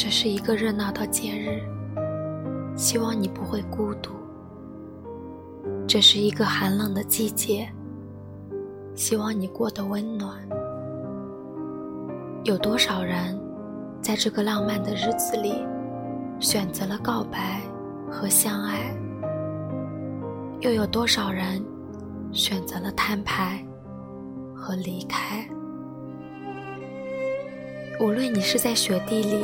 这是一个热闹的节日，希望你不会孤独。这是一个寒冷的季节，希望你过得温暖。有多少人在这个浪漫的日子里选择了告白和相爱？又有多少人选择了摊牌和离开？无论你是在雪地里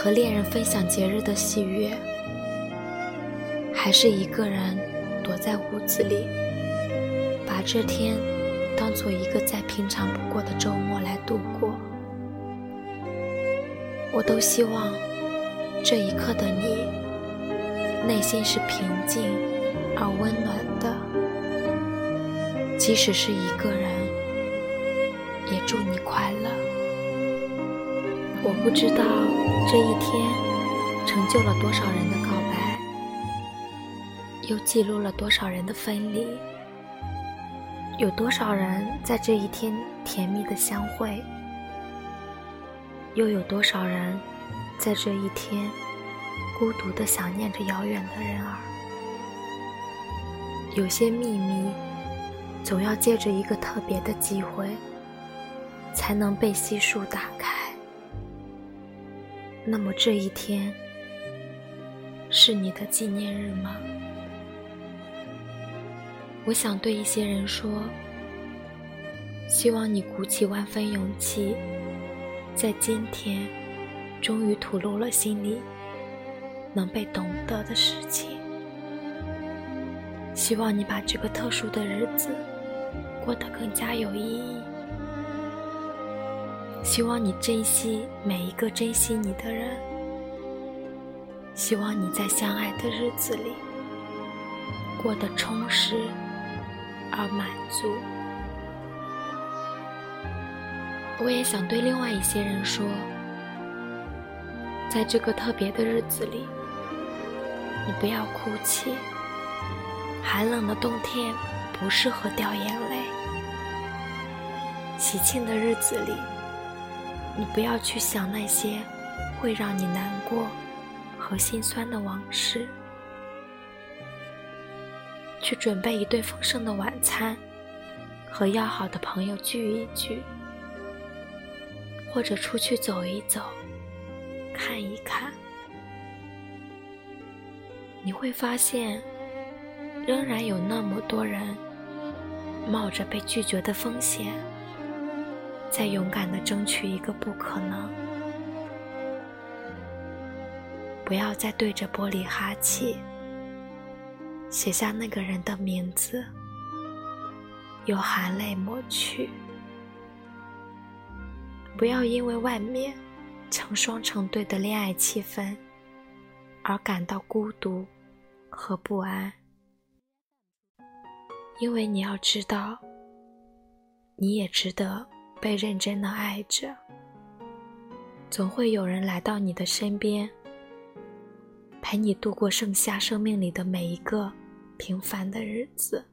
和恋人分享节日的喜悦，还是一个人躲在屋子里，把这天当做一个再平常不过的周末来度过，我都希望这一刻的你内心是平静而温暖的。即使是一个人，也祝你快乐。我不知道这一天成就了多少人的告白，又记录了多少人的分离，有多少人在这一天甜蜜的相会，又有多少人在这一天孤独的想念着遥远的人儿。有些秘密，总要借着一个特别的机会，才能被悉数打。那么这一天是你的纪念日吗？我想对一些人说，希望你鼓起万分勇气，在今天终于吐露了心里能被懂得的事情。希望你把这个特殊的日子过得更加有意义。希望你珍惜每一个珍惜你的人。希望你在相爱的日子里过得充实而满足。我也想对另外一些人说，在这个特别的日子里，你不要哭泣。寒冷的冬天不适合掉眼泪。喜庆的日子里。你不要去想那些会让你难过和心酸的往事，去准备一顿丰盛的晚餐，和要好的朋友聚一聚，或者出去走一走，看一看，你会发现，仍然有那么多人冒着被拒绝的风险。再勇敢的争取一个不可能，不要再对着玻璃哈气，写下那个人的名字，又含泪抹去。不要因为外面成双成对的恋爱气氛而感到孤独和不安，因为你要知道，你也值得。被认真的爱着，总会有人来到你的身边，陪你度过剩下生命里的每一个平凡的日子。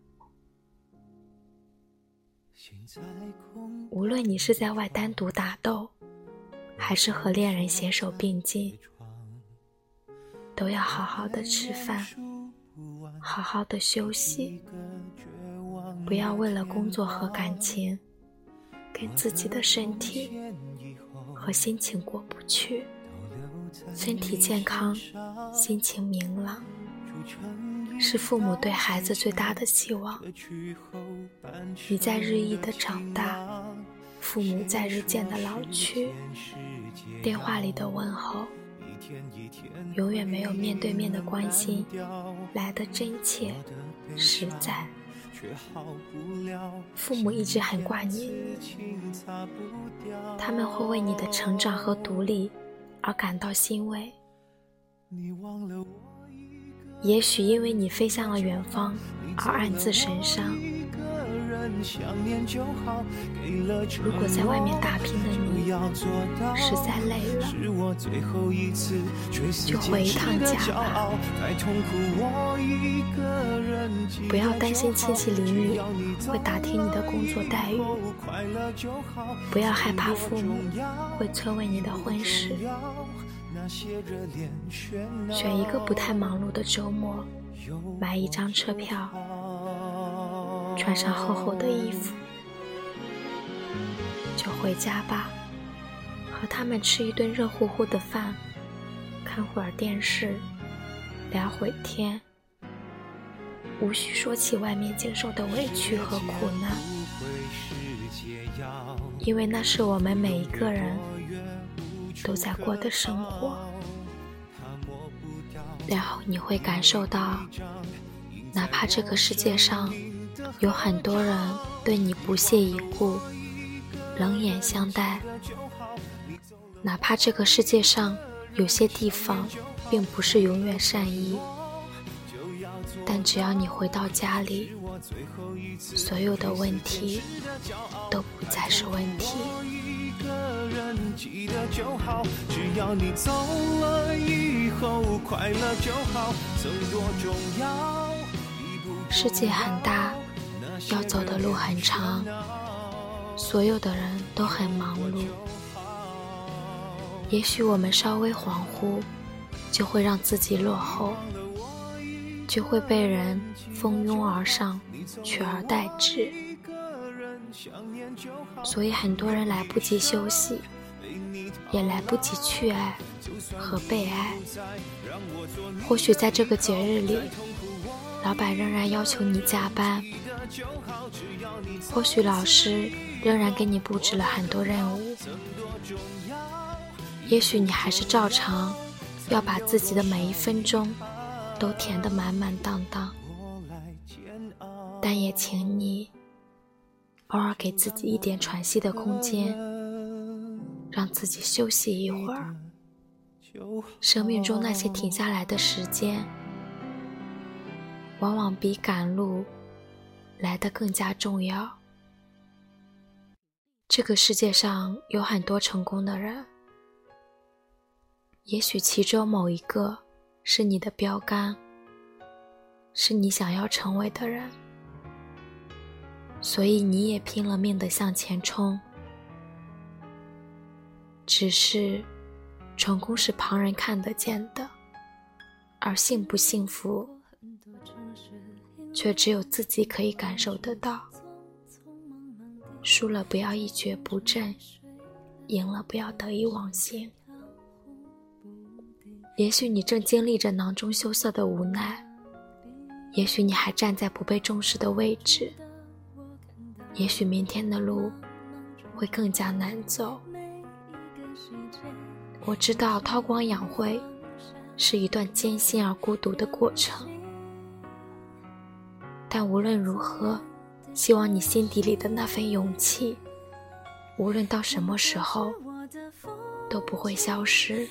无论你是在外单独打斗，还是和恋人携手并进，都要好好的吃饭，好好的休息，不要为了工作和感情。跟自己的身体和心情过不去，身体健康，心情明朗，是父母对孩子最大的希望。你在日益的长大，父母在日渐的老去，电话里的问候，永远没有面对面的关心来的真切实在。父母一直很挂念你，他们会为你的成长和独立而感到欣慰。也许因为你飞向了远方而暗自神伤。如果在外面打拼的你实在累了，就回一趟家吧。不要担心亲戚邻里会打听你的工作待遇，不要害怕父母会催问你的婚事。选一个不太忙碌的周末，买一张车票，穿上厚厚的衣服，就回家吧，和他们吃一顿热乎乎的饭，看会儿电视，聊会天，无需说起外面经受的委屈和苦难，因为那是我们每一个人。都在过的生活，然后你会感受到，哪怕这个世界上有很多人对你不屑一顾、冷眼相待，哪怕这个世界上有些地方并不是永远善意，但只要你回到家里，所有的问题都不再是问题。记得就好，只要你走了以后快乐就好，曾多重要。世界很大，要走的路很长，所有的人都很忙碌。也许我们稍微恍惚，就会让自己落后，就会被人蜂拥而上，取而代之。所以很多人来不及休息。也来不及去爱和被爱。或许在这个节日里，老板仍然要求你加班；或许老师仍然给你布置了很多任务；也许你还是照常要把自己的每一分钟都填得满满当当。但也请你偶尔给自己一点喘息的空间。让自己休息一会儿。生命中那些停下来的时间，往往比赶路来得更加重要。这个世界上有很多成功的人，也许其中某一个是你的标杆，是你想要成为的人，所以你也拼了命的向前冲。只是，成功是旁人看得见的，而幸不幸福，却只有自己可以感受得到。输了不要一蹶不振，赢了不要得意忘形。也许你正经历着囊中羞涩的无奈，也许你还站在不被重视的位置，也许明天的路会更加难走。我知道韬光养晦是一段艰辛而孤独的过程，但无论如何，希望你心底里的那份勇气，无论到什么时候都不会消失。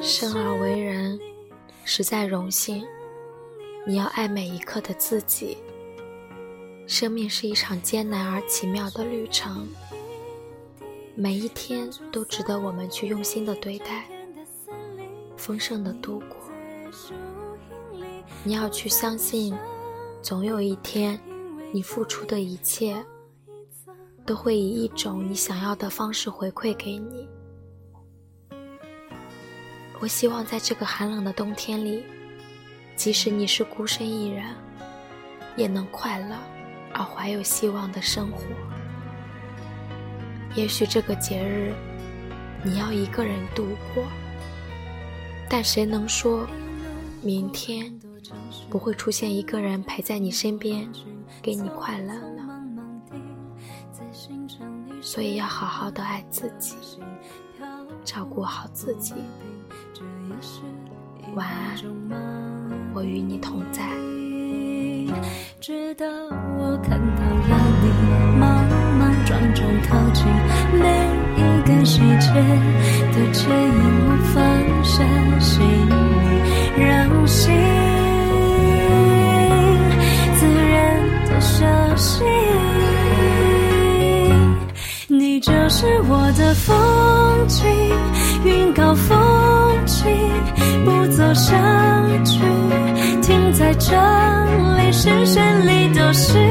生而为人，实在荣幸。你要爱每一刻的自己。生命是一场艰难而奇妙的旅程，每一天都值得我们去用心的对待，丰盛的度过。你要去相信，总有一天，你付出的一切，都会以一种你想要的方式回馈给你。我希望在这个寒冷的冬天里，即使你是孤身一人，也能快乐。而怀有希望的生活。也许这个节日，你要一个人度过，但谁能说，明天不会出现一个人陪在你身边，给你快乐呢？所以要好好的爱自己，照顾好自己。晚安，我与你同在。直到我看到了你撞撞靠近，每一个细节都牵引我放下行李，让心自然的休息。你就是我的风景，云高风轻，不走下去，停在这里。视线里都是。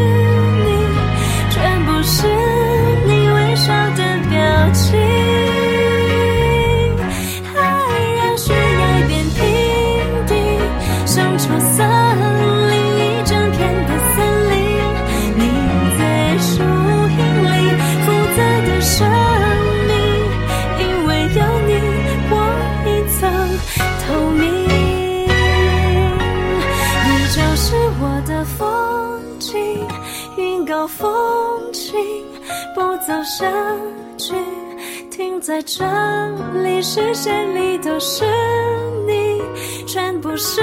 走下去停在这里视线里都是你全部是